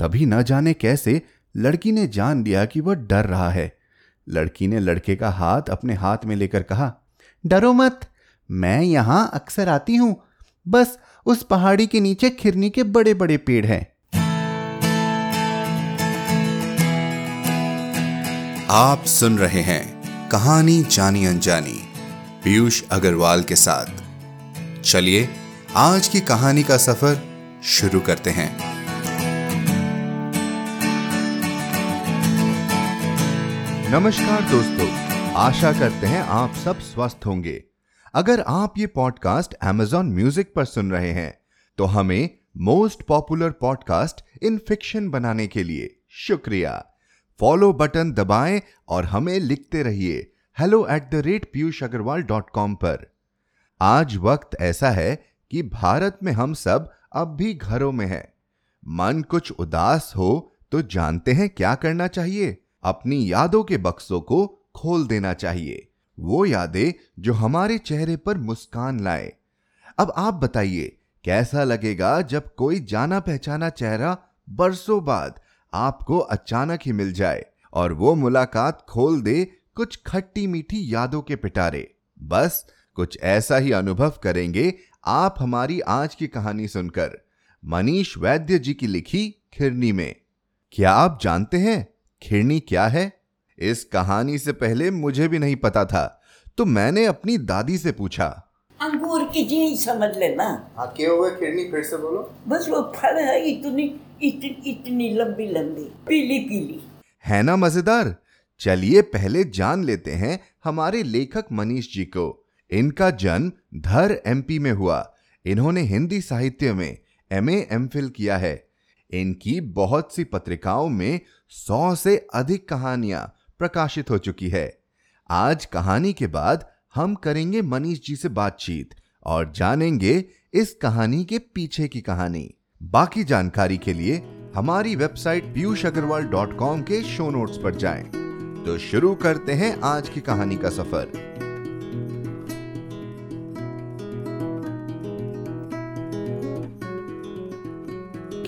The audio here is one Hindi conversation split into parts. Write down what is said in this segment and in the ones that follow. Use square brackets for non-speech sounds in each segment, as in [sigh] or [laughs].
तभी न जाने कैसे लड़की ने जान लिया कि वह डर रहा है। लड़की ने लड़के का हाथ अपने हाथ में लेकर कहा, डरो मत, मैं यहाँ अक्सर आती हूँ। बस उस पहाड़ी के नीचे खिरनी के बड़े बड़े पेड़ हैं। आप सुन रहे हैं कहानी जानी अनजानी, पीयूष अग्रवाल के साथ। चलिए, आज की कहानी का सफ़र शुरू करते हैं। नमस्कार दोस्तों, आशा करते हैं आप सब स्वस्थ होंगे। अगर आप ये पॉडकास्ट Amazon म्यूज़िक पर सुन रहे हैं तो हमें most popular podcast in fiction बनाने के लिए शुक्रिया। फॉलो बटन दबाएँ और हमें लिखते रहिए। Hello at the rate Piyush Agarwal dot com पर। आज वक्त ऐसा है कि भारत में हम सब अब भी घरों में हैं। मन कुछ उदास हो तो जानते हैं क्या करना चाहिए। अपनी यादों के बक्सों को खोल देना चाहिए। वो यादें जो हमारे चेहरे पर मुस्कान लाए। अब आप बताइए, कैसा लगेगा जब कोई जाना पहचाना चेहरा बरसों बाद आपको अचानक ही मिल जाए और वो मुलाकात खोल दे कुछ खट्टी मीठी यादों के पिटारे। बस, कुछ ऐसा ही अनुभव करेंगे आप हमारी आज की कहानी सुनकर। मनीष वैद्य जी की लिखी खिरनी में। क्या आप जानते हैं? खिरनी क्या है? इस कहानी से पहले मुझे भी नहीं पता था तो मैंने अपनी दादी से पूछा। अंगूर की जी समझ लेना। हाँ क्या हुआ खिरनी फिर से बोलो। बस वो फल है इतनी इतनी इतनी लंबी लंबी पीली पीली। है ना मज़ेदार? चलिए पहले जान लेते हैं हमारे लेखक मनीष जी को। इनका जन्म धर एमपी में हुआ। इन्होंने हिंदी साहित्य में एमए एमफिल किया है। इनकी बहुत सी पत्रिकाओं में सौ से अधिक कहानियाँ प्रकाशित हो चुकी है। आज कहानी के बाद हम करेंगे मनीष जी से बातचीत और जानेंगे इस कहानी के पीछे की कहानी। बाकी जानकारी के लिए हमारी website Piyush Agarwal dot com के शो नोट्स पर जाएँ। तो शुरू करते हैं आज की कहानी का सफ़र।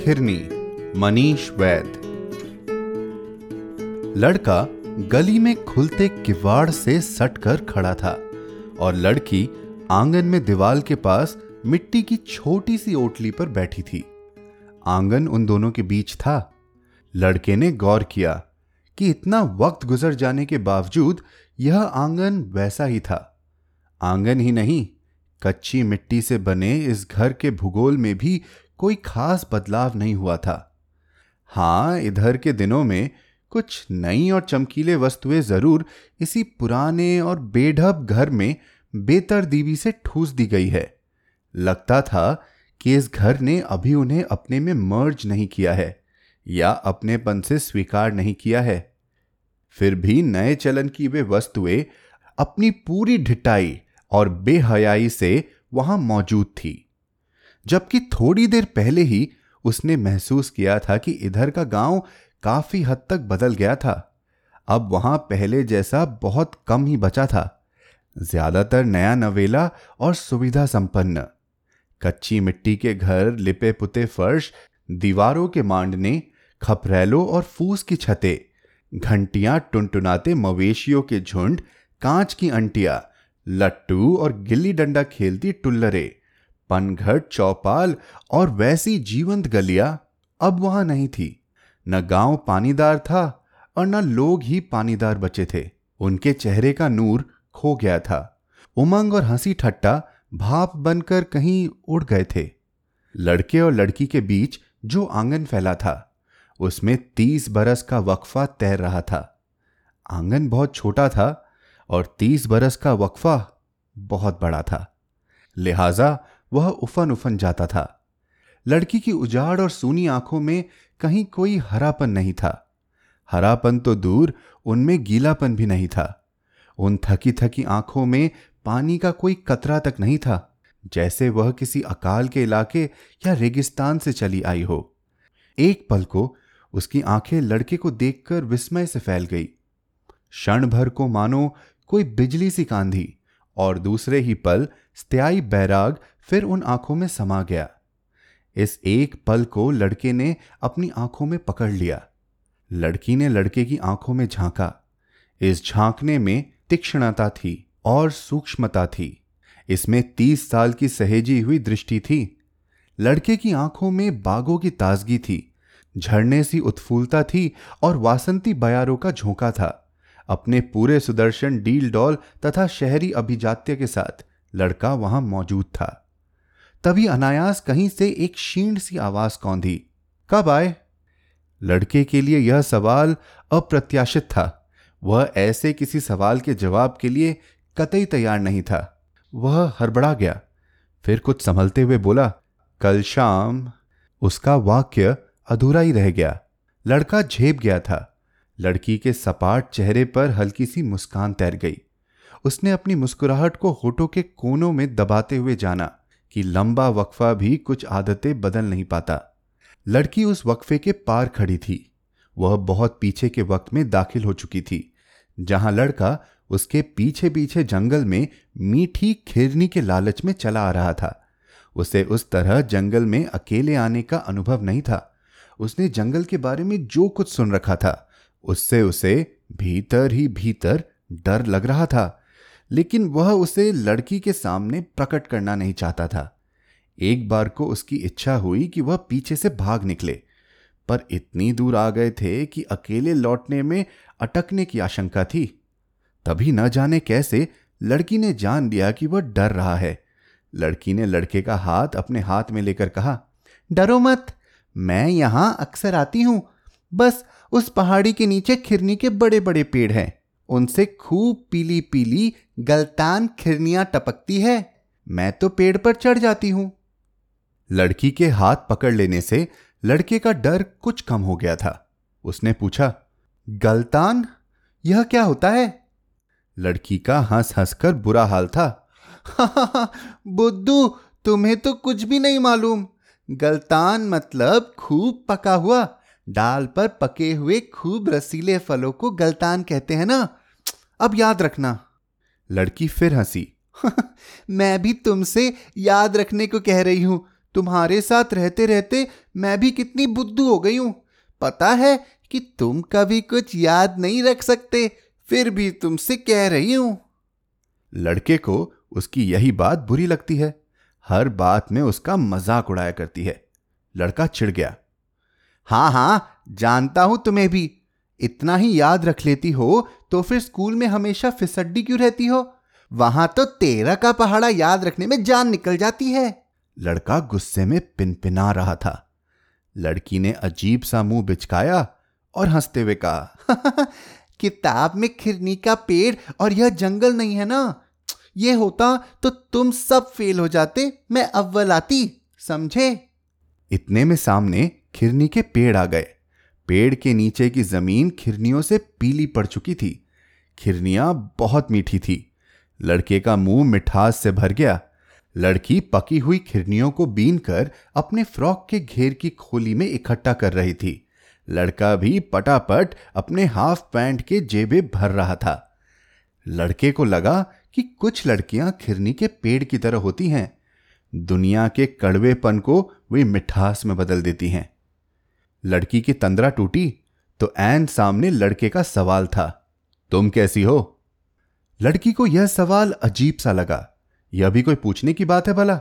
खिरनी मनीष वैद लड़का गली में खुलते किवाड़ से सटकर खड़ा था और लड़की आँगन में दीवाल के पास मिट्टी की छोटी सी ओटली पर बैठी थी। आँगन उन दोनों के बीच था। लड़के ने गौर किया कि इतना वक्त गुजर जाने के बावजूद यह आँगन वैसा ही था। आँगन ही नहीं, कच्ची मिट्टी से बने इस घर के भूगोल में भी कोई खास बदलाव नहीं हुआ था। हाँ, इधर के दिनों में कुछ नई और चमकीले वस्तुएँ ज़रूर इसी पुराने और बेढब घर में बेतरदीबी से ठूस दी गई है। लगता था कि इस घर ने अभी उन्हें अपने में मर्ज नहीं किया है, या अपनेपन से स्वीकार नहीं किया है। फिर भी नए चलन की वे वस्तुएँ अपनी पूरी ढिटाई और बेहयाई से वहाँ मौजूद थी। जबकि थोड़ी देर पहले ही उसने महसूस किया था कि इधर का गाँव काफ़ी हद तक बदल गया था। अब वहाँ पहले जैसा बहुत कम ही बचा था। ज़्यादातर नया नवेला और सुविधा संपन्न। कच्ची मिट्टी के घर, लिपे पुते फर्श, दीवारों के मांडने, खपरेलों और फूस की छतें, घंटियाँ टुनटुनाते मवेशियों के झुंड, कांच की अंटिया, लट्टू और गिल्ली डंडा खेलती टुल्लरे पनघट चौपाल और वैसी जीवंत गलियाँ अब वहाँ नहीं थी। न गाँव पानीदार था और न लोग ही पानीदार बचे थे। उनके चेहरे का नूर खो गया था। उमंग और हँसी ठट्टा भाप बनकर कहीं उड़ गए थे। लड़के और लड़की के बीच जो आँगन फैला था, उसमें तीस बरस का वक्फा तैर रहा था। आँगन बहुत छोटा था और तीस बरस का वक्फा बहुत बड़ा था। लिहाजा वह उफन उफन जाता था। लड़की की उजाड़ और सूनी आँखों में कहीं कोई हरापन नहीं था। हरापन तो दूर, उनमें गीलापन भी नहीं था। उन थकी थकी आँखों में पानी का कोई कतरा तक नहीं था, जैसे वह किसी अकाल के इलाके या रेगिस्तान से चली आई हो। एक पल को उसकी आँखें लड़के को देखकर विस्मय से फैल गई। क्षण भर को मानो कोई बिजली सी कांधी, और दूसरे ही पल स्त्याई बैराग फिर उन आँखों में समा गया। इस एक पल को लड़के ने अपनी आँखों में पकड़ लिया। लड़की ने लड़के की आँखों में झांका। इस झांकने में तीक्ष्णता थी और सूक्ष्मता थी। इसमें तीस साल की सहेजी हुई दृष्टि थी। लड़के की आँखों में बागों की ताजगी थी। झरने सी उत्फुलता थी और वासंती बयारों का झोंका था। अपने पूरे सुदर्शन डील डॉल तथा शहरी अभिजात्य के साथ लड़का वहाँ मौजूद था। तभी अनायास कहीं से एक क्षीण सी आवाज़ कौंधी, कब आए? लड़के के लिए यह सवाल अप्रत्याशित था। वह ऐसे किसी सवाल के जवाब के लिए कतई तैयार नहीं था। वह हड़बड़ा गया। फिर कुछ संभलते हुए बोला, कल शाम उसका वाक्य अधूरा ही रह गया। लड़का झेप गया था। लड़की के सपाट चेहरे पर हल्की सी मुस्कान तैर गई। उसने अपनी मुस्कुराहट को होठों के कोनों में दबाते हुए जाना। कि लंबा वक्फा भी कुछ आदतें बदल नहीं पाता। लड़की उस वक्फे के पार खड़ी थी। वह बहुत पीछे के वक्त में दाखिल हो चुकी थी, जहाँ लड़का उसके पीछे पीछे जंगल में मीठी खिरनी के लालच में चला आ रहा था। उसे उस तरह जंगल में अकेले आने का अनुभव नहीं था। उसने जंगल के बारे में जो कुछ सुन रखा था, उससे उसे भीतर ही भीतर डर लग रहा था। लेकिन वह उसे लड़की के सामने प्रकट करना नहीं चाहता था। एक बार को उसकी इच्छा हुई कि वह पीछे से भाग निकले, पर इतनी दूर आ गए थे कि अकेले लौटने में अटकने की आशंका थी। तभी न जाने कैसे लड़की ने जान लिया कि वह डर रहा है। लड़की ने लड़के का हाथ अपने हाथ में लेकर कहा, डरो मत, मैं यहाँ अक्सर आती हूँ। बस उस पहाड़ी के नीचे खिरनी के बड़े बड़े पेड़ हैं। उनसे खूब पीली पीली गलतान खिरनियाँ टपकती है, मैं तो पेड़ पर चढ़ जाती हूँ। लड़की के हाथ पकड़ लेने से लड़के का डर कुछ कम हो गया था। उसने पूछा, गलतान? यह क्या होता है? लड़की का हंस हंसकर बुरा हाल था। [laughs] बुद्धू, तुम्हें तो कुछ भी नहीं मालूम। गलतान मतलब खूब पका हुआ, डाल पर पके हुए खूब रसीले फलों को गलतान कहते हैं ना? अब याद रखना। लड़की फिर हँसी। [laughs] मैं भी तुमसे याद रखने को कह रही हूँ। तुम्हारे साथ रहते रहते मैं भी कितनी बुद्धू हो गई हूँ। पता है कि तुम कभी कुछ याद नहीं रख सकते फिर भी तुमसे कह रही हूँ। लड़के को उसकी यही बात बुरी लगती है। हर बात में उसका मज़ाक उड़ाया करती है। लड़का चिढ़ गया। हाँ हाँ जानता हूँ तुम्हें भी। इतना ही याद रख लेती हो तो फिर स्कूल में हमेशा फिसड्डी क्यों रहती हो? वहाँ तो तेरह का पहाड़ा याद रखने में जान निकल जाती है। लड़का गुस्से में पिनपिना रहा था। लड़की ने अजीब सा मुँह बिचकाया और हँसते हुए कहा [laughs] किताब में खिरनी का पेड़ और यह जंगल नहीं है ना? ये होता तो तुम सब फेल हो जाते, मैं अव्वल आती, समझे? इतने में सामने खिरनी के पेड़ आ गए। पेड़ के नीचे की ज़मीन खिरनियों से पीली पड़ चुकी थी। खिरनियाँ बहुत मीठी थी। लड़के का मुँह मिठास से भर गया। लड़की पकी हुई खिरनियों को बीन कर अपने फ्रॉक के घेर की खोली में इकट्ठा कर रही थी। लड़का भी पटापट अपने हाफ़ पैंट के जेबे भर रहा था। लड़के को लगा कि कुछ लड़कियाँ खिरनी के पेड़ की तरह होती हैं। दुनिया के कड़वेपन को वे मिठास में बदल देती हैं। लड़की की तंद्रा टूटी तो एन सामने लड़के का सवाल था, तुम कैसी हो? लड़की को यह सवाल अजीब सा लगा। यह भी कोई पूछने की बात है भला?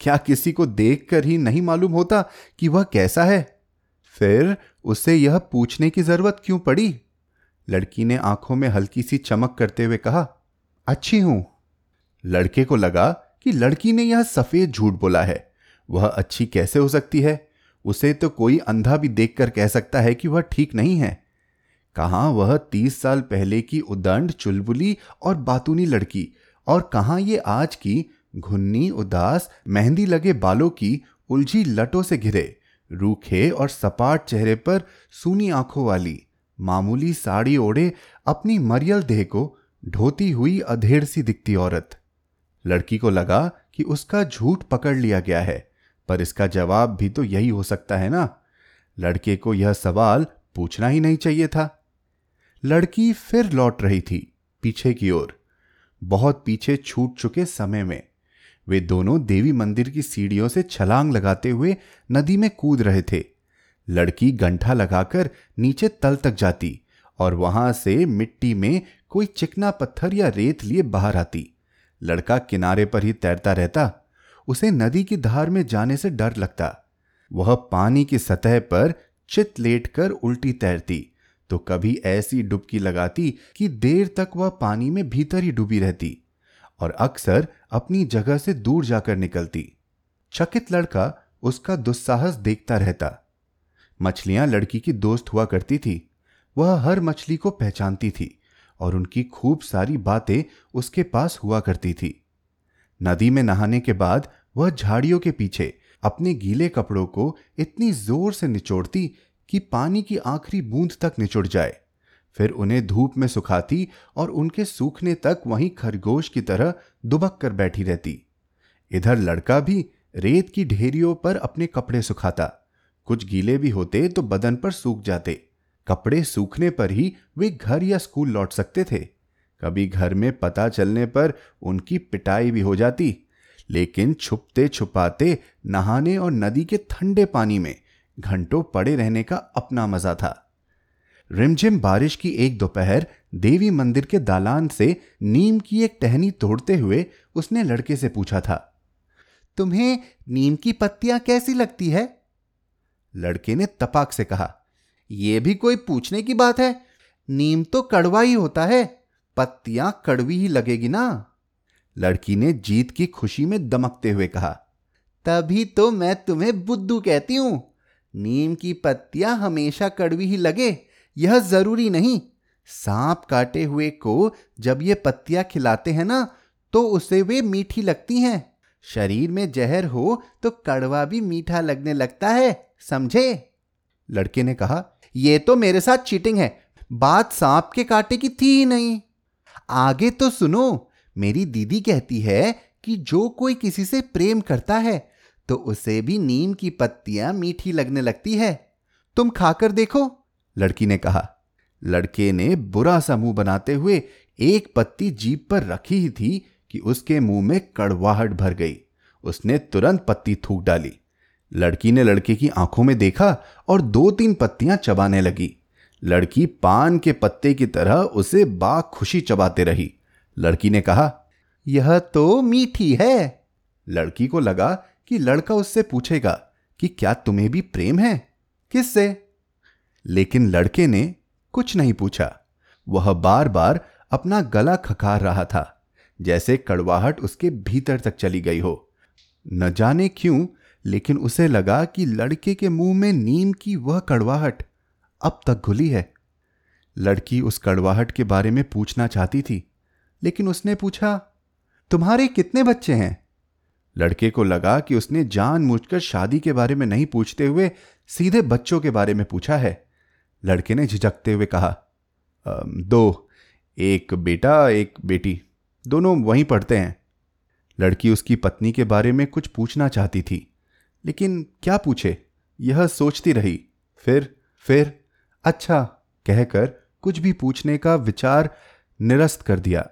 क्या किसी को देखकर ही नहीं मालूम होता कि वह कैसा है? फिर उसे यह पूछने की ज़रूरत क्यों पड़ी? लड़की ने आँखों में हल्की सी चमक करते हुए कहा, अच्छी हूँ। लड़के को लगा कि लड़की ने यह सफ़ेद झूठ बोला है। वह अच्छी कैसे हो सकती है? उसे तो कोई अंधा भी देखकर कह सकता है कि वह ठीक नहीं है। कहाँ वह तीस साल पहले की उदंड, चुलबुली और बातूनी लड़की और कहाँ ये आज की घुन्नी, उदास, मेहंदी लगे बालों की उलझी लटों से घिरे, रूखे और सपाट चेहरे पर सूनी आँखों वाली, मामूली साड़ी ओढ़े अपनी मरियल देह को ढोती हुई अधेड़ सी दिखती औरत। लड़की को लगा कि उसका झूठ पकड़ लिया गया है। पर इसका जवाब भी तो यही हो सकता है ना। लड़के को यह सवाल पूछना ही नहीं चाहिए था। लड़की फिर लौट रही थी पीछे की ओर। बहुत पीछे छूट चुके समय में। वे दोनों देवी मंदिर की सीढ़ियों से छलांग लगाते हुए नदी में कूद रहे थे। लड़की गंठा लगाकर नीचे तल तक जाती और वहाँ से मिट्टी में कोई चिकना पत्थर या रेत लिए बाहर आती। लड़का किनारे पर ही तैरता रहता। उसे नदी की धार में जाने से डर लगता। वह पानी की सतह पर चित लेटकर उल्टी तैरती तो कभी ऐसी डुबकी लगाती कि देर तक वह पानी में भीतर ही डूबी रहती और अक्सर अपनी जगह से दूर जाकर निकलती। चकित लड़का उसका दुस्साहस देखता रहता। मछलियाँ लड़की की दोस्त हुआ करती थी। वह हर मछली को पहचानती थी और उनकी खूब सारी बातें उसके पास हुआ करती थी। नदी में नहाने के बाद वह झाड़ियों के पीछे अपने गीले कपड़ों को इतनी ज़ोर से निचोड़ती कि पानी की आखिरी बूंद तक निचुड़ जाए। फिर उन्हें धूप में सुखाती और उनके सूखने तक वहीं खरगोश की तरह दुबक कर बैठी रहती। इधर लड़का भी रेत की ढेरियों पर अपने कपड़े सुखाता। कुछ गीले भी होते तो बदन पर सूख जाते। कपड़े सूखने पर ही वे घर या स्कूल लौट सकते थे। कभी घर में पता चलने पर उनकी पिटाई भी हो जाती। लेकिन छुपते छुपाते, नहाने और नदी के ठंडे पानी में घंटों पड़े रहने का अपना मज़ा था। रिमझिम बारिश की एक दोपहर देवी मंदिर के दालान से नीम की एक टहनी तोड़ते हुए उसने लड़के से पूछा था, तुम्हें नीम की पत्तियाँ कैसी लगती है? लड़के ने तपाक से कहा यह भी कोई पूछने की बात है। नीम तो कड़वा ही होता है। पत्तियाँ कड़वी ही लगेगी ना? लड़की ने जीत की खुशी में दमकते हुए कहा, तभी तो मैं तुम्हें बुद्धू कहती हूँ। नीम की पत्तियाँ हमेशा कड़वी ही लगे, यह ज़रूरी नहीं। सांप काटे हुए को जब ये पत्तियाँ खिलाते हैं ना तो उसे वे मीठी लगती हैं। शरीर में जहर हो तो कड़वा भी मीठा लगने लगता है, समझे? लड़के ने कहा यह तो मेरे साथ चीटिंग है। बात सांप के काटे की थी ही नहीं। आगे तो सुनो, मेरी दीदी कहती है कि जो कोई किसी से प्रेम करता है तो उसे भी नीम की पत्तियाँ मीठी लगने लगती है। तुम खाकर देखो, लड़की ने कहा। लड़के ने बुरा सा मुँह बनाते हुए एक पत्ती जीप पर रखी ही थी कि उसके मुँह में कड़वाहट भर गई। उसने तुरंत पत्ती थूक डाली। लड़की ने लड़के की आँखों में देखा और दो तीन पत्तियाँ चबाने लगी। लड़की पान के पत्ते की तरह उसे बा खुशी चबाते रही। लड़की ने कहा, यह तो मीठी है। लड़की को लगा कि लड़का उससे पूछेगा कि, क्या तुम्हें भी प्रेम है? किससे? लेकिन लड़के ने कुछ नहीं पूछा। वह बार बार अपना गला खकार रहा था, जैसे कड़वाहट उसके भीतर तक चली गई हो। न जाने क्यों, लेकिन उसे लगा कि लड़के के मुँह में नीम की वह कड़वाहट अब तक घुली है। लड़की उस कड़वाहट के बारे में पूछना चाहती थी, लेकिन उसने पूछा, तुम्हारे कितने बच्चे हैं? लड़के को लगा कि उसने जानबूझकर शादी के बारे में नहीं पूछते हुए सीधे बच्चों के बारे में पूछा है। लड़के ने झिझकते हुए कहा दो, एक बेटा, एक बेटी, दोनों वहीं पढ़ते हैं। लड़की उसकी पत्नी के बारे में कुछ पूछना चाहती थी, लेकिन क्या पूछे, यह सोचती रही, फिर फिर अच्छा कहकर कुछ भी पूछने का विचार निरस्त कर दिया।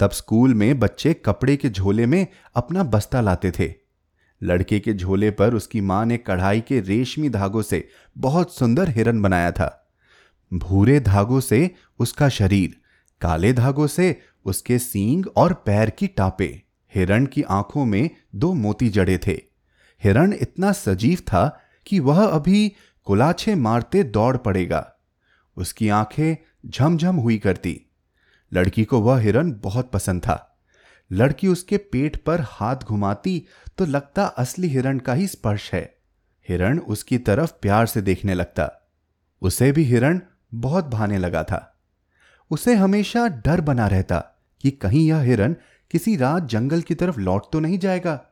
तब स्कूल में बच्चे कपड़े के झोले में अपना बस्ता लाते थे। लड़के के झोले पर उसकी माँ ने कढ़ाई के रेशमी धागों से बहुत सुंदर हिरन बनाया था। भूरे धागों से उसका शरीर, काले धागों से उसके सींग और पैर की टापे हिरण की आँखों में दो मोती जड़े थे। हिरण इतना सजीव था कि वह अभी कुलाछे मारते दौड़ पड़ेगा। उसकी आँखें झमझम हुई करती। लड़की को वह हिरन बहुत पसंद था। लड़की उसके पेट पर हाथ घुमाती तो लगता असली हिरण का ही स्पर्श है। हिरण उसकी तरफ़ प्यार से देखने लगता। उसे भी हिरण बहुत भाने लगा था। उसे हमेशा डर बना रहता कि कहीं यह हिरण किसी रात जंगल की तरफ़ लौट तो नहीं जाएगा।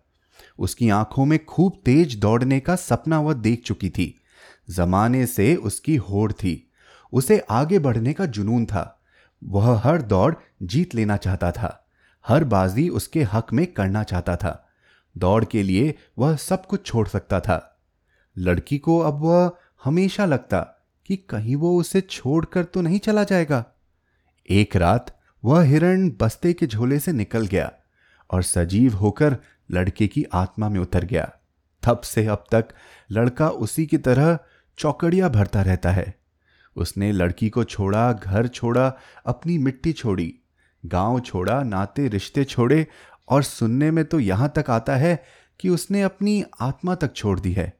उसकी आँखों में खूब तेज दौड़ने का सपना वह देख चुकी थी। जमाने से उसकी होड़ थी। उसे आगे बढ़ने का जुनून था। वह हर दौड़ जीत लेना चाहता था। हर बाजी उसके हक में करना चाहता था। दौड़ के लिए वह सब कुछ छोड़ सकता था। लड़की को अब वह हमेशा लगता कि कहीं वो उसे छोड़कर तो नहीं चला जाएगा। एक रात वह हिरण बस्ते के झोले से निकल गया और सजीव होकर लड़के की आत्मा में उतर गया। तब से अब तक लड़का उसी की तरह चौकड़िया भरता रहता है। उसने लड़की को छोड़ा, घर छोड़ा, अपनी मिट्टी छोड़ी, गाँव छोड़ा, नाते, रिश्ते छोड़े और सुनने में तो यहाँ तक आता है कि उसने अपनी आत्मा तक छोड़ दी है।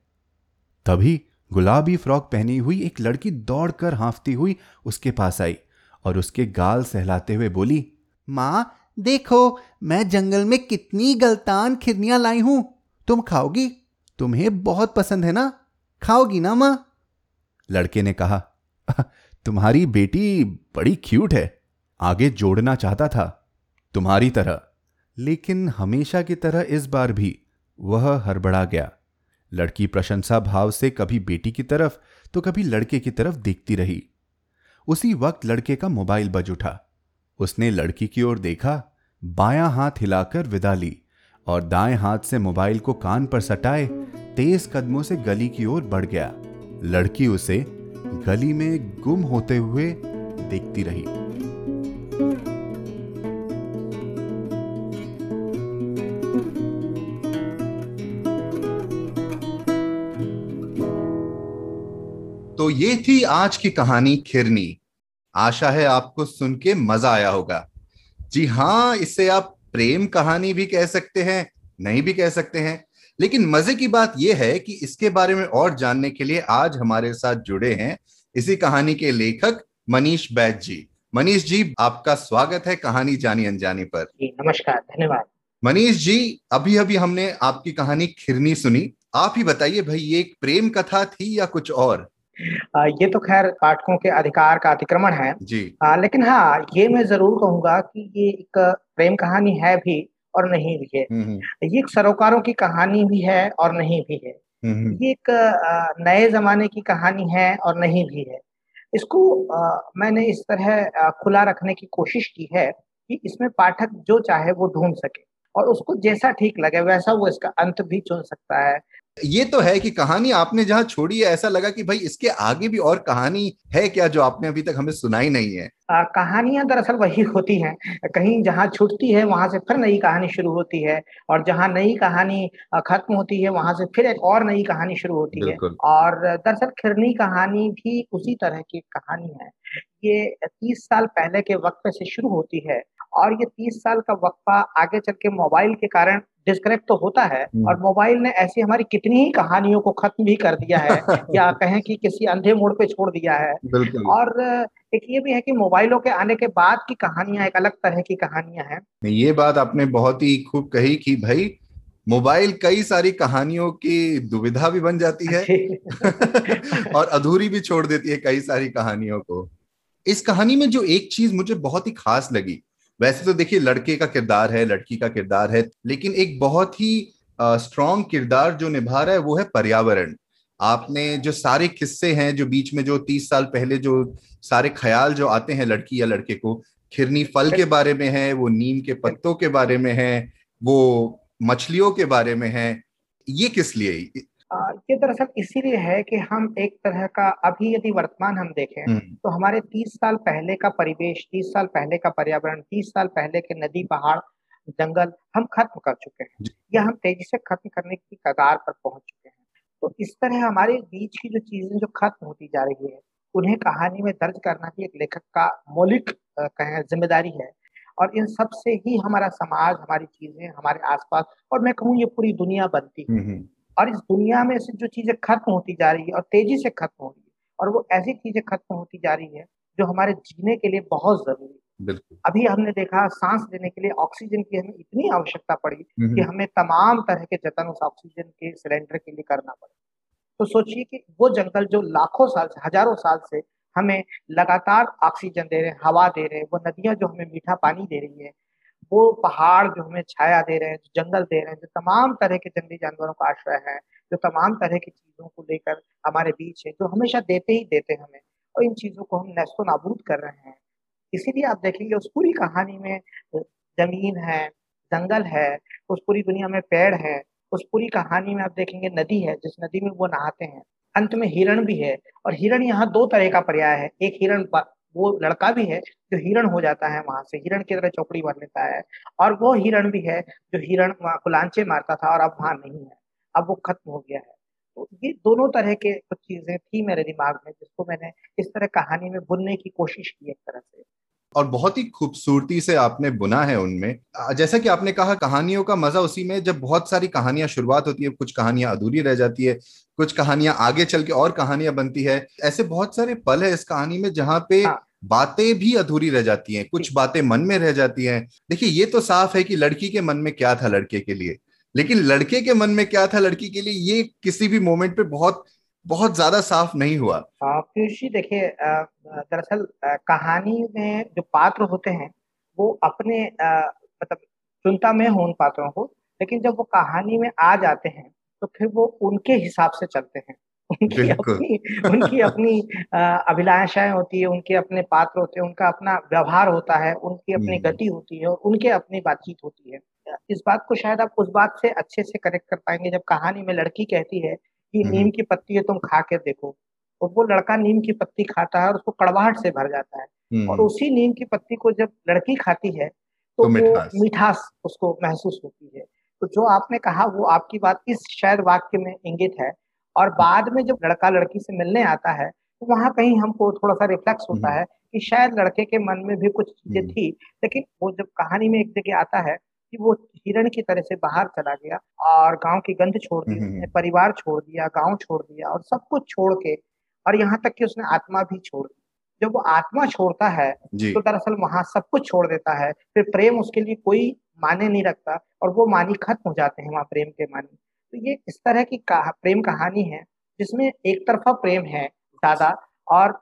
तभी गुलाबी फ्रॉक पहनी हुई एक लड़की दौड़कर हांफती हुई उसके पास आई और उसके गाल सहलाते हुए बोली, माँ, देखो, मैं जंगल में कितनी गलतान खिरनियाँ लाई हूँ। तुम खाओगी? तुम्हें बहुत पसंद है ना? खाओगी ना माँ? लड़के ने कहा, तुम्हारी बेटी बड़ी क्यूट है, आगे जोड़ना चाहता था, तुम्हारी तरह। लेकिन हमेशा की तरह इस बार भी वह हड़बड़ा गया। लड़की प्रशंसा भाव से कभी बेटी की तरफ़ तो कभी लड़के की तरफ़ देखती रही। उसी वक्त लड़के का मोबाइल बज उठा। उसने लड़की की ओर देखा, बायां हाथ हिलाकर विदा ली। और दाएँ हाथ से मोबाइल को कान पर सटाए, तेज कदमों से गली की ओर बढ़ गया। लड़की उसे गली में गुम होते हुए देखती रही। तो ये थी आज की कहानी खिरनी। आशा है आपको सुन के मज़ा आया होगा। जी हाँ इसे आप प्रेम कहानी भी कह सकते हैं नहीं भी कह सकते हैं। लेकिन मज़े की बात यह है कि इसके बारे में और जानने के लिए आज हमारे साथ जुड़े हैं इसी कहानी के लेखक मनीष बैद जी। मनीष जी आपका स्वागत है कहानी जानी अनजानी पर। नमस्कार धन्यवाद। मनीष जी अभी अभी हमने आपकी कहानी खिरनी सुनी। आप ही बताइए भाई ये एक प्रेम कथा थी या कुछ और? ये तो खैर पाठकों के अधिकार का अतिक्रमण है। जी। आ, लेकिन हाँ ये मैं ज़रूर कहूँगा कि ये एक प्रेम कहानी है भी और नहीं भी है। ये एक सरोकारों की कहानी भी है और नहीं भी है। ये एक नए जमाने की कहानी है और नहीं भी है। इसको आ, मैंने इस तरह खुला रखने की कोशिश की है कि इसमें पाठक जो चाहे वो ढूंढ सके और उसको जैसा ठीक लगे वैसा वो इसका अंत भी चुन सकता है। ये तो है कि कहानी आपने जहाँ छोड़ी है ऐसा लगा कि भाई इसके आगे भी और कहानी है क्या जो आपने अभी तक हमें सुनाई नहीं है? कहानियाँ दरअसल वही होती हैं। कहीं जहाँ छूटती है वहाँ से फिर नई कहानी शुरू होती है और जहाँ नई कहानी खत्म होती है वहाँ से फिर एक और नई कहानी शुरू होती है। और दरअसल खिरनी कहानी भी उसी तरह की कहानी है। ये तीस साल पहले के वक्त से शुरू होती है और ये तीस साल का वक्फा आगे चल के मोबाइल के कारण डिस्कनेक्ट तो होता है हम्म। और मोबाइल ने ऐसी हमारी कितनी ही कहानियों को खत्म भी कर दिया है [laughs] या कहें कि किसी अंधे मोड़ पे छोड़ दिया है। और एक ये भी है कि मोबाइलों के आने के बाद की कहानियाँ एक अलग तरह की कहानियाँ हैं। ये बात आपने बहुत ही खूब कही कि भाई मोबाइल कई सारी कहानियों की दुविधा भी बन जाती है [laughs] और अधूरी भी छोड़ देती है कई सारी कहानियों को। इस कहानी में जो एक चीज़ मुझे बहुत ही खास लगी वैसे तो देखिए, लड़के का किरदार है, लड़की का किरदार है, लेकिन एक बहुत ही स्ट्रॉन्ग किरदार जो निभा रहा है वो है पर्यावरण। आपने जो सारे किस्से हैं, जो बीच में जो तीस साल पहले जो सारे ख्याल जो आते हैं लड़की या लड़के को, खिरनी फल के बारे में है, वो नीम के पत्तों के बारे में है, वो मछलियों के बारे में है, ये किस लिए? ये दरअसल इसीलिए है कि हम एक तरह का अभी यदि वर्तमान हम देखें हम्म। तो हमारे तीस साल पहले का परिवेश तीस साल पहले का पर्यावरण तीस साल पहले के नदी पहाड़ जंगल हम खत्म कर चुके हैं। या हम तेज़ी से खत्म करने की कगार पर पहुँच चुके हैं। तो इस तरह हमारे बीच की जो चीज़ें जो खत्म होती जा रही है उन्हें कहानी में दर्ज करना भी एक लेखक का मौलिक कहें ज़िम्मेदारी है। और इन सबसे ही हमारा समाज हमारी चीज़ें हमारे आसपास और मैं कहूँ ये पूरी दुनिया बनती है। हम्म, हम्म। और इस दुनिया में से जो चीज़ें खत्म होती जा रही है और तेज़ी से खत्म हो रही है और वो ऐसी चीज़ें खत्म होती जा रही है जो हमारे जीने के लिए बहुत ज़रूरी है। बिल्कुल। अभी हमने देखा सांस लेने के लिए ऑक्सीजन की हमें इतनी आवश्यकता पड़ी कि हमें तमाम तरह के जतन उस ऑक्सीजन के सिलेंडर के लिए करना पड़े। तो सोचिए कि वो जंगल जो लाखों साल से हज़ारों साल से हमें लगातार ऑक्सीजन दे रहे हैं हवा दे रहे हैं वो नदियाँ जो हमें मीठा पानी दे रही है वो पहाड़ जो हमें छाया दे रहे हैं, जो जंगल दे रहे हैं, जो तमाम तरह के जंगली जानवरों का आश्रय है, जो तमाम तरह की चीज़ों को लेकर हमारे बीच है, जो हमेशा देते ही देते हमें। और इन चीज़ों को हम नस्तो नाबूद कर रहे हैं। इसीलिए आप देखेंगे उस पूरी कहानी में ज़मीन है, जंगल है, उस पूरी दुनिया में पेड़ है, उस पूरी कहानी में आप देखेंगे नदी है, जिस नदी में वो नहाते हैं। अंत में हिरण भी है, और हिरण यहाँ दो तरह का पर्याय है। एक हिरण वो लड़का भी है जो हिरण हो जाता है वहाँ से, हिरण की तरह चौपड़ी मार लेता है और वो हिरण भी है जो हिरण वहाँ को लांचे मारता था और अब वहाँ नहीं है, अब वो खत्म हो गया है। तो ये दोनों तरह के कुछ चीज़ें थी मेरे दिमाग में जिसको मैंने इस तरह कहानी में बुनने की कोशिश की एक तरह से। और बहुत ही खूबसूरती से आपने बुना है उनमें। जैसा कि आपने कहा कहानियों का मज़ा उसी में जब बहुत सारी कहानियाँ शुरुआत होती है कुछ कहानियाँ अधूरी रह जाती है कुछ कहानियाँ आगे चल के और कहानियाँ बनती है। ऐसे बहुत सारे पल है इस कहानी में जहाँ पे हाँ। बातें भी अधूरी रह जाती हैं कुछ बातें मन में रह जाती हैं। देखिए ये तो साफ़ है कि लड़की के मन में क्या था लड़के के लिए लेकिन लड़के के मन में क्या था लड़की के लिए ये किसी भी मोमेंट पे बहुत बहुत ज़्यादा साफ़ नहीं हुआ। पीयूष जी देखिए दरअसल कहानी में जो पात्र होते हैं वो अपने मतलब चुनता में हो उन पात्रों को लेकिन जब वो कहानी में आ जाते हैं तो फिर वो उनके हिसाब से चलते हैं। उनकी अपनी उनकी अपनी अभिलाषाएँ होती है उनके अपने पात्र होते हैं उनका अपना व्यवहार होता है उनकी अपनी हम्म। गति होती है और उनके अपनी बातचीत होती है। इस बात को शायद आप उस बात से अच्छे से कनेक्ट कर पाएँगे जब कहानी में लड़की कहती है कि हम्म। नीम की पत्ती है तुम खा के देखो और वो लड़का नीम की पत्ती खाता है और उसको कड़वाहट से भर जाता है और हम्म। उसी नीम की पत्ती को जब लड़की खाती है तो, तो मिठास उसको महसूस होती है तो जो आपने कहा वो आपकी बात इस शायद वाक्य में इंगित है और बाद में जब लड़का लड़की से मिलने आता है तो वहाँ कहीं हमको थोड़ा सा रिफ्लेक्स होता हम्म। है कि शायद लड़के के मन में भी कुछ चीज़ें थी लेकिन वो जब कहानी में एक जगह आता है कि वो हिरण की तरह से बाहर चला गया और गाँव की गंध छोड़ दी उसने परिवार छोड़ दिया गाँव छोड़ दिया और सब कुछ छोड़ के और यहाँ तक कि उसने आत्मा भी छोड़ दी। जब वो आत्मा छोड़ता है तो दरअसल वहाँ सब कुछ छोड़ देता है फिर प्रेम उसके लिए कोई माने नहीं रखता और वो मानी खत्म हो जाते हैं वहाँ प्रेम के मानी तो ये इस तरह की कहा, प्रेम कहानी है जिसमें एक तरफा प्रेम है ज़्यादा और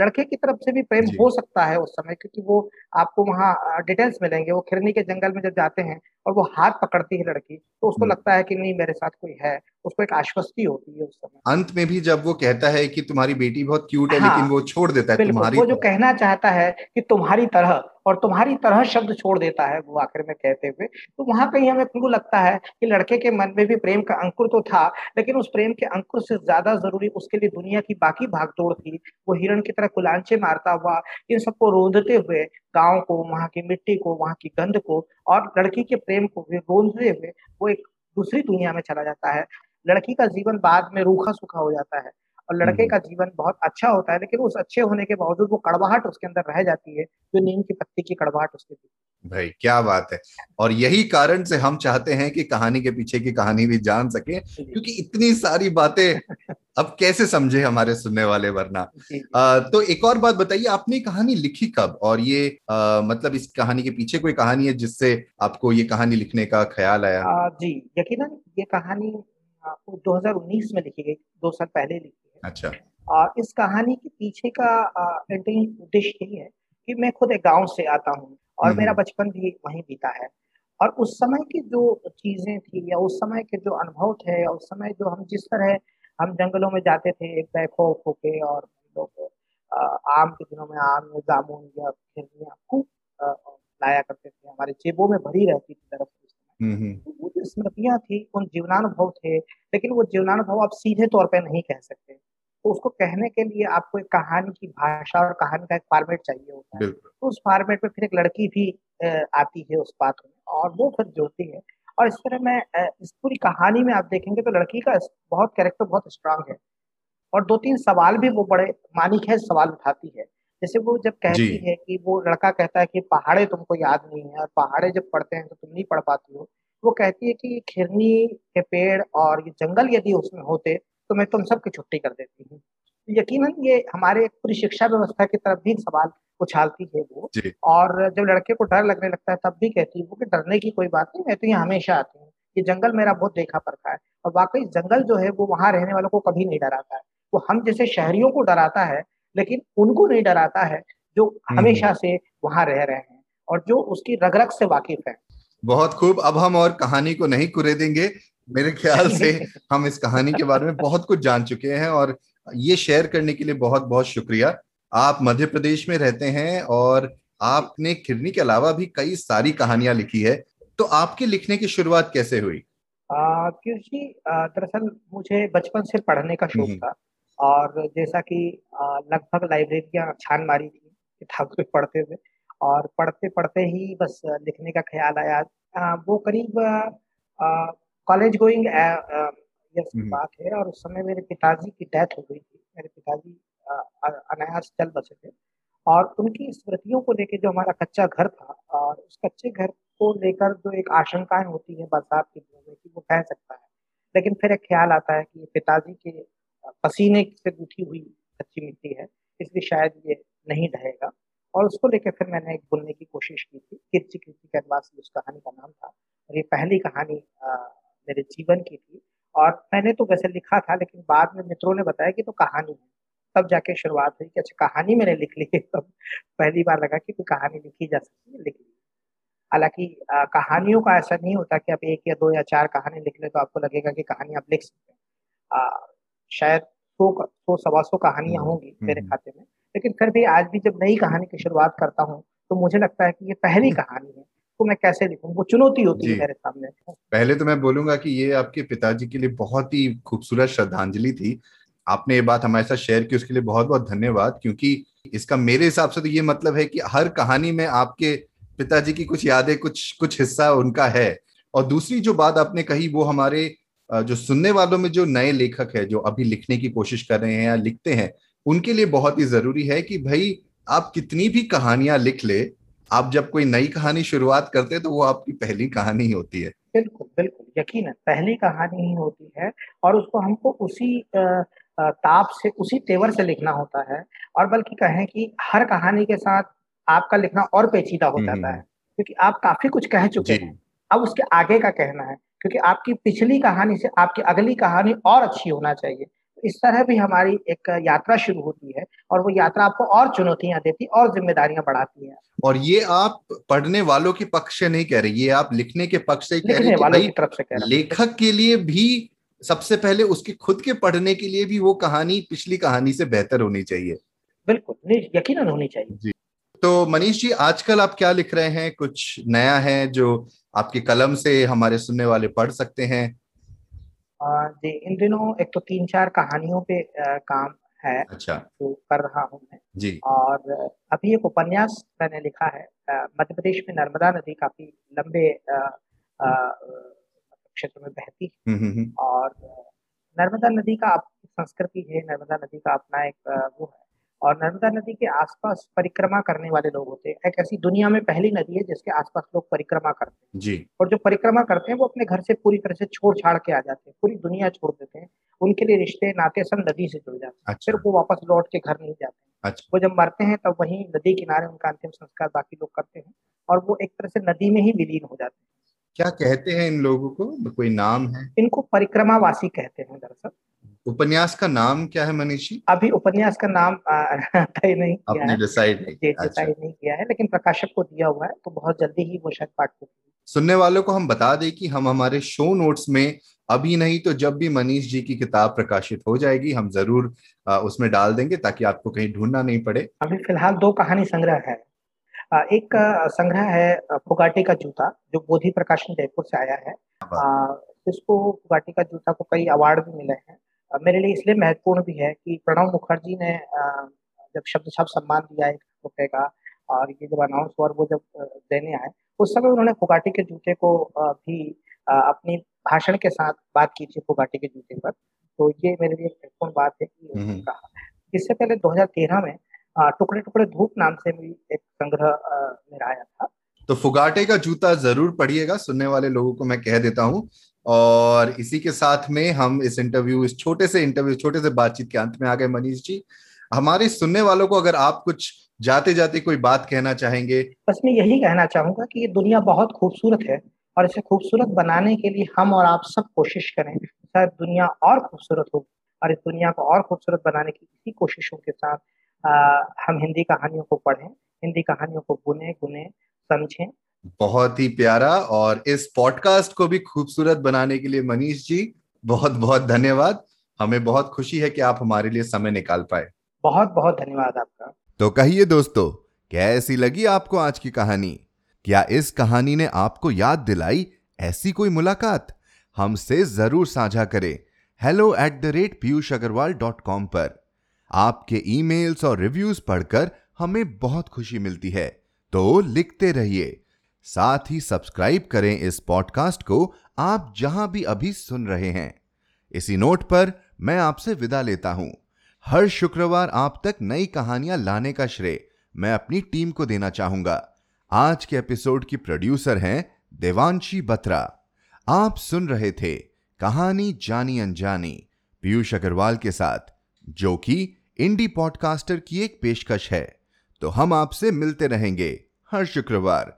लड़के की तरफ़ से भी प्रेम हो सकता है उस समय क्योंकि वो आपको वहाँ डिटेल्स मिलेंगे। वो खिरनी के जंगल में जब जाते हैं और वो हाथ पकड़ती है लड़की तो उसको लगता है कि नहीं मेरे साथ कोई है। उसको एक आश्वस्ति होती है उस समय। अंत में भी जब वो कहता है कि तुम्हारी बेटी बहुत क्यूट है हाँ, लेकिन वो छोड़ देता है तुम्हारी वो जो कहना चाहता है कि तुम्हारी तरह और तुम्हारी तरह शब्द छोड़ देता है वो आखिर में कहते हुए तो वहाँ कहीं हमें बिल्कुल लगता है कि लड़के के मन में भी प्रेम का अंकुर तो था लेकिन उस प्रेम के अंकुर से ज़्यादा ज़रूरी उसके लिए दुनिया की बाकी भागदौड़ थी। वो हिरण की तरह कुलांचे मारता हुआ इन सबको रोंदते हुए गाँव को वहाँ की मिट्टी को वहाँ की गंध को और लड़की के प्रेम को भी रोंदते हुए वो एक दूसरी दुनिया में चला जाता है। लड़की का जीवन बाद में रूखा सूखा हो जाता है। और लड़के हम्म। का जीवन बहुत अच्छा होता है लेकिन उस अच्छे होने के बावजूद वो कड़वाहट उसके अंदर रह जाती है जो नीम की पत्ती की कड़वाहट उसके भाई क्या बात है। और यही कारण से हम चाहते हैं कि कहानी के पीछे की कहानी भी जान सके क्योंकि इतनी सारी बातें [laughs] अब कैसे समझे हमारे सुनने वाले वरना। आ, तो एक और बात बताइए आपने कहानी लिखी कब? और ये आ, मतलब इस कहानी के पीछे कोई कहानी है जिससे आपको ये कहानी लिखने का ख्याल आया? आ, जी यकीनन ये कहानी 2019 में लिखी गई दो साल पहले लिखी अच्छा। और इस कहानी के पीछे का उद्देश्य यही है कि मैं खुद एक गाँव से आता हूँ और मेरा हम्म। बचपन भी वहीं बीता है। और उस समय की जो चीज़ें थी या उस समय के जो अनुभव थे या उस समय जो हम जिस तरह हम जंगलों में जाते थे एक बैखौफ होके और लोग आम के दिनों में आम या जामुन या खिरनिया खूब लाया करते थे। हमारे जेबों में भरी रहती थी तरफ़ हम्म, हम्म। तो वो जो स्मृतियाँ थी उन जीवनानुभव थे लेकिन वो जीवनानुभव आप सीधे तौर पर नहीं कह सकते। तो उसको कहने के लिए आपको एक कहानी की भाषा और कहानी का एक फॉर्मेट चाहिए होता है। तो उस फॉर्मेट में फिर एक लड़की भी आती है उस पात्र में और वो फिर जोड़ती है। और इस तरह में इस पूरी कहानी में आप देखेंगे तो लड़की का बहुत कैरेक्टर बहुत स्ट्रांग है। और दो तीन सवाल भी वो बड़े मानी है सवाल उठाती है। जैसे वो जब कहती है कि वो लड़का कहता है कि पहाड़े तुमको याद नहीं है और पहाड़े जब पढ़ते हैं तो तुम नहीं पढ़ पाती हो। वो कहती है कि खिरनी के पेड़ और ये जंगल यदि उसमें होते तो मैं तुम सबकी छुट्टी कर देती हूँ। यकीनन ये हमारे पूरी शिक्षा व्यवस्था की तरफ़ भी सवाल उछालती है वो। और जब लड़के को डर लगने लगता है तब भी कहती है वो कि डरने की कोई बात नहीं मैं तो यहाँ हमेशा आती हूँ। ये जंगल मेरा बहुत देखा परखा है। और वाकई जंगल जो है वो वहाँ रहने वालों को कभी नहीं डराता है। वो हम जैसे शहरियों को डराता है लेकिन उनको नहीं डराता है जो हम्म। हमेशा से वहाँ रह रहे हैं और जो उसकी रग रग से वाकिफ है। बहुत खूब। अब हम और कहानी को नहीं कुरे देंगे मेरे ख्याल से हम इस कहानी के बारे में बहुत कुछ जान चुके हैं और ये शेयर करने के लिए बहुत बहुत शुक्रिया। आप मध्य प्रदेश में रहते हैं और आपने खिरनी के अलावा भी कई सारी कहानियाँ लिखी है। तो आपके लिखने की शुरुआत कैसे हुई? क्योंकि दरअसल मुझे बचपन से पढ़ने का शौक हम्म। था और जैसा कि लगभग लाइब्रेरियाँ छान मारी थी किताब पढ़ते थे और पढ़ते पढ़ते ही बस लिखने का ख्याल आया। वो करीब कॉलेज गोइंग यस हम्म। बात है और उस समय मेरे पिताजी की डेथ हो गई थी। मेरे पिताजी अनायास चल बचे थे। और उनकी स्मृतियों को लेकर जो हमारा कच्चा घर था और उस कच्चे घर को लेकर जो एक आशंकाएँ होती है बरसात के दिनों में कि वो कह सकता है। लेकिन फिर एक ख्याल आता है कि पिताजी के पसीने से गूठी हुई कच्ची मिट्टी है इसलिए शायद ये नहीं ढहेगा। और उसको लेकर फिर मैंने एक बुनने की कोशिश की थी किर्ची किर्ची कैनवास उस कहानी का नाम था और ये पहली कहानी मेरे जीवन की थी। और मैंने तो वैसे लिखा था लेकिन बाद में मित्रों ने बताया कि तो कहानी है। तब जाके शुरुआत हुई कि अच्छा कहानी मैंने लिख ली [laughs] तब पहली बार लगा कि कोई कहानी लिखी जा सकती है लिख ली। हालाँकि कहानियों का ऐसा नहीं होता कि आप एक या दो या चार कहानी लिख ले तो आपको लगेगा कि कहानी आप लिख सकते हैं। शायद सौ सौ सवा सौ कहानियाँ हम्म, होंगी मेरे हम्म। खाते में। लेकिन फिर भी आज भी जब नई कहानी की शुरुआत करता हूँ तो मुझे लगता है कि ये पहली कहानी है। तो मैं कैसे लिखूँ? वो चुनौती होती है मेरे सामने। पहले तो मैं बोलूँगा कि ये आपके पिताजी के लिए बहुत ही खूबसूरत श्रद्धांजलि थी। आपने ये बात हमारे साथ शेयर की, उसके लिए बहुत बहुत धन्यवाद, क्योंकि इसका मेरे हिसाब से तो ये मतलब है कि हर कहानी में आपके पिताजी की कुछ यादें, कुछ कुछ हिस्सा उनका है। और दूसरी जो बात आपने कही, वो हमारे जो सुनने वालों में जो नए लेखक है, जो अभी लिखने की कोशिश कर रहे हैं या लिखते हैं, उनके लिए बहुत ही ज़रूरी है कि भाई, आप कितनी भी कहानियाँ लिख ले, आप जब कोई नई कहानी शुरुआत करते हैं तो वो आपकी पहली कहानी ही होती है। बिल्कुल बिल्कुल यकीन है पहली कहानी ही होती है और उसको हमको उसी ताप से उसी तेवर से लिखना होता है और बल्कि कहें कि हर कहानी के साथ आपका लिखना और पेचीदा हो जाता है हम्म। क्योंकि आप काफ़ी कुछ कह चुके हैं अब उसके आगे का कहना है क्योंकि आपकी पिछली कहानी से आपकी अगली कहानी और अच्छी होना चाहिए इस तरह भी हमारी एक यात्रा शुरू होती है और वो यात्रा आपको और चुनौतियाँ देती और जिम्मेदारियाँ बढ़ाती है। और ये आप पढ़ने वालों के पक्ष से नहीं कह रहे ये आप लिखने के पक्ष से कह रहे वालों की तरफ़ से कह रहे लेखक के लिए भी सबसे पहले उसके खुद के पढ़ने के लिए भी वो कहानी पिछली कहानी से बेहतर होनी चाहिए। बिल्कुल यकीन होनी चाहिए। जी। तो मनीष जी आजकल आप क्या लिख रहे हैं? कुछ नया है जो आपके कलम से हमारे सुनने वाले पढ़ सकते हैं? जी इन दिनों एक तो तीन चार कहानियों पे काम है अच्छा। जो कर रहा हूँ मैं। जी। और अभी एक उपन्यास मैंने लिखा है मध्य प्रदेश में नर्मदा नदी काफ़ी लंबे क्षेत्र में बहती है। हम्म, हम्म, हम्म। और नर्मदा नदी का संस्कृति है नर्मदा नदी का अपना एक वो है। और नर्मदा नदी के आसपास परिक्रमा करने वाले लोग होते हैं। एक ऐसी दुनिया में पहली नदी है जिसके आसपास लोग परिक्रमा करते हैं। जी। और जो परिक्रमा करते हैं वो अपने घर से पूरी तरह से छोड़ छाड़ के आ जाते हैं। पूरी दुनिया छोड़ देते हैं। उनके लिए रिश्ते नाते सब नदी से जुड़ जाते हैं। अच्छा। फिर वो वापस लौट के घर नहीं जाते अच्छा। वो जब मरते हैं तब वही नदी किनारे उनका अंतिम संस्कार बाकी लोग करते हैं और वो एक तरह से नदी में ही विलीन हो जाते हैं। क्या कहते हैं इन लोगों को? कोई नाम है? इनको परिक्रमावासी कहते हैं दरअसल। उपन्यास का नाम क्या है मनीष? जी अभी उपन्यास का नाम तय नहीं किया है। डिसाइड नहीं डिसाइड अच्छा। नहीं किया है लेकिन प्रकाशक को दिया हुआ है तो बहुत जल्दी ही वो शायद पाठ सुनने वालों को हम बता दें कि हम हमारे शो नोट्स में अभी नहीं तो जब भी मनीष जी की किताब प्रकाशित हो जाएगी हम ज़रूर उसमें डाल देंगे ताकि आपको कहीं ढूंढना नहीं पड़े। अभी फ़िलहाल दो कहानी संग्रह है। एक संग्रह है फुगाटी का जूता जो बोधि प्रकाशन जयपुर से आया है। इसको फुगाटी का जूता को कई अवार्ड भी मिले हैं। मेरे लिए इसलिए महत्वपूर्ण भी है कि प्रणव मुखर्जी ने जब शब्द छाप सम्मान दिया एक रुपए का और ये जब अनाउंस हुआ वो जब देने आए उस समय उन्होंने फुगाटी के जूते को भी अपनी भाषण के साथ बात की थी फुगाटी के जूते पर। तो ये मेरे लिए महत्वपूर्ण बात है कि हम्म, हम्म। कहा। इससे पहले 2013 में टुकड़े टुकड़े धूप नाम से भी एक संग्रह मेरा आया था। तो फुगाटे का जूता ज़रूर पढ़िएगा सुनने वाले लोगों को मैं कह देता हूँ। और इसी के साथ में हम इस इंटरव्यू इस छोटे से इंटरव्यू छोटे से बातचीत के अंत में आ गए मनीष जी। हमारे सुनने वालों को अगर आप कुछ जाते जाते कोई बात कहना चाहेंगे। बस मैं यही कहना चाहूँगा कि ये दुनिया बहुत खूबसूरत है और इसे खूबसूरत बनाने के लिए हम और आप सब कोशिश करें। शायद दुनिया और खूबसूरत हो और इस दुनिया को और खूबसूरत बनाने की इसी कोशिशों के साथ आ, हम हिंदी कहानियों को पढ़ें हिंदी कहानियों को बुने गुने समझें बहुत ही प्यारा और इस पॉडकास्ट को भी खूबसूरत बनाने के लिए मनीष जी बहुत बहुत धन्यवाद। हमें बहुत खुशी है कि आप हमारे लिए समय निकाल पाए। बहुत बहुत धन्यवाद आपका। तो कहिए दोस्तों कैसी लगी आपको आज की कहानी? क्या इस कहानी ने आपको याद दिलाई ऐसी कोई मुलाकात? हमसे ज़रूर साझा करें hello at the rate Piyush Agarwal dot com पर। आपके ईमेल्स और रिव्यूज़ पढ़कर हमें बहुत खुशी मिलती है। तो लिखते रहिए साथ ही सब्सक्राइब करें इस पॉडकास्ट को आप जहाँ भी अभी सुन रहे हैं। इसी नोट पर मैं आपसे विदा लेता हूँ। हर शुक्रवार आप तक नई कहानियाँ लाने का श्रेय मैं अपनी टीम को देना चाहूँगा। आज के एपिसोड की प्रोड्यूसर हैं देवांशी बत्रा। आप सुन रहे थे कहानी जानी अनजानी पीयूष अग्रवाल के साथ, जो कि इंडी पॉडकास्टर की एक पेशकश है। तो हम आपसे मिलते रहेंगे हर शुक्रवार।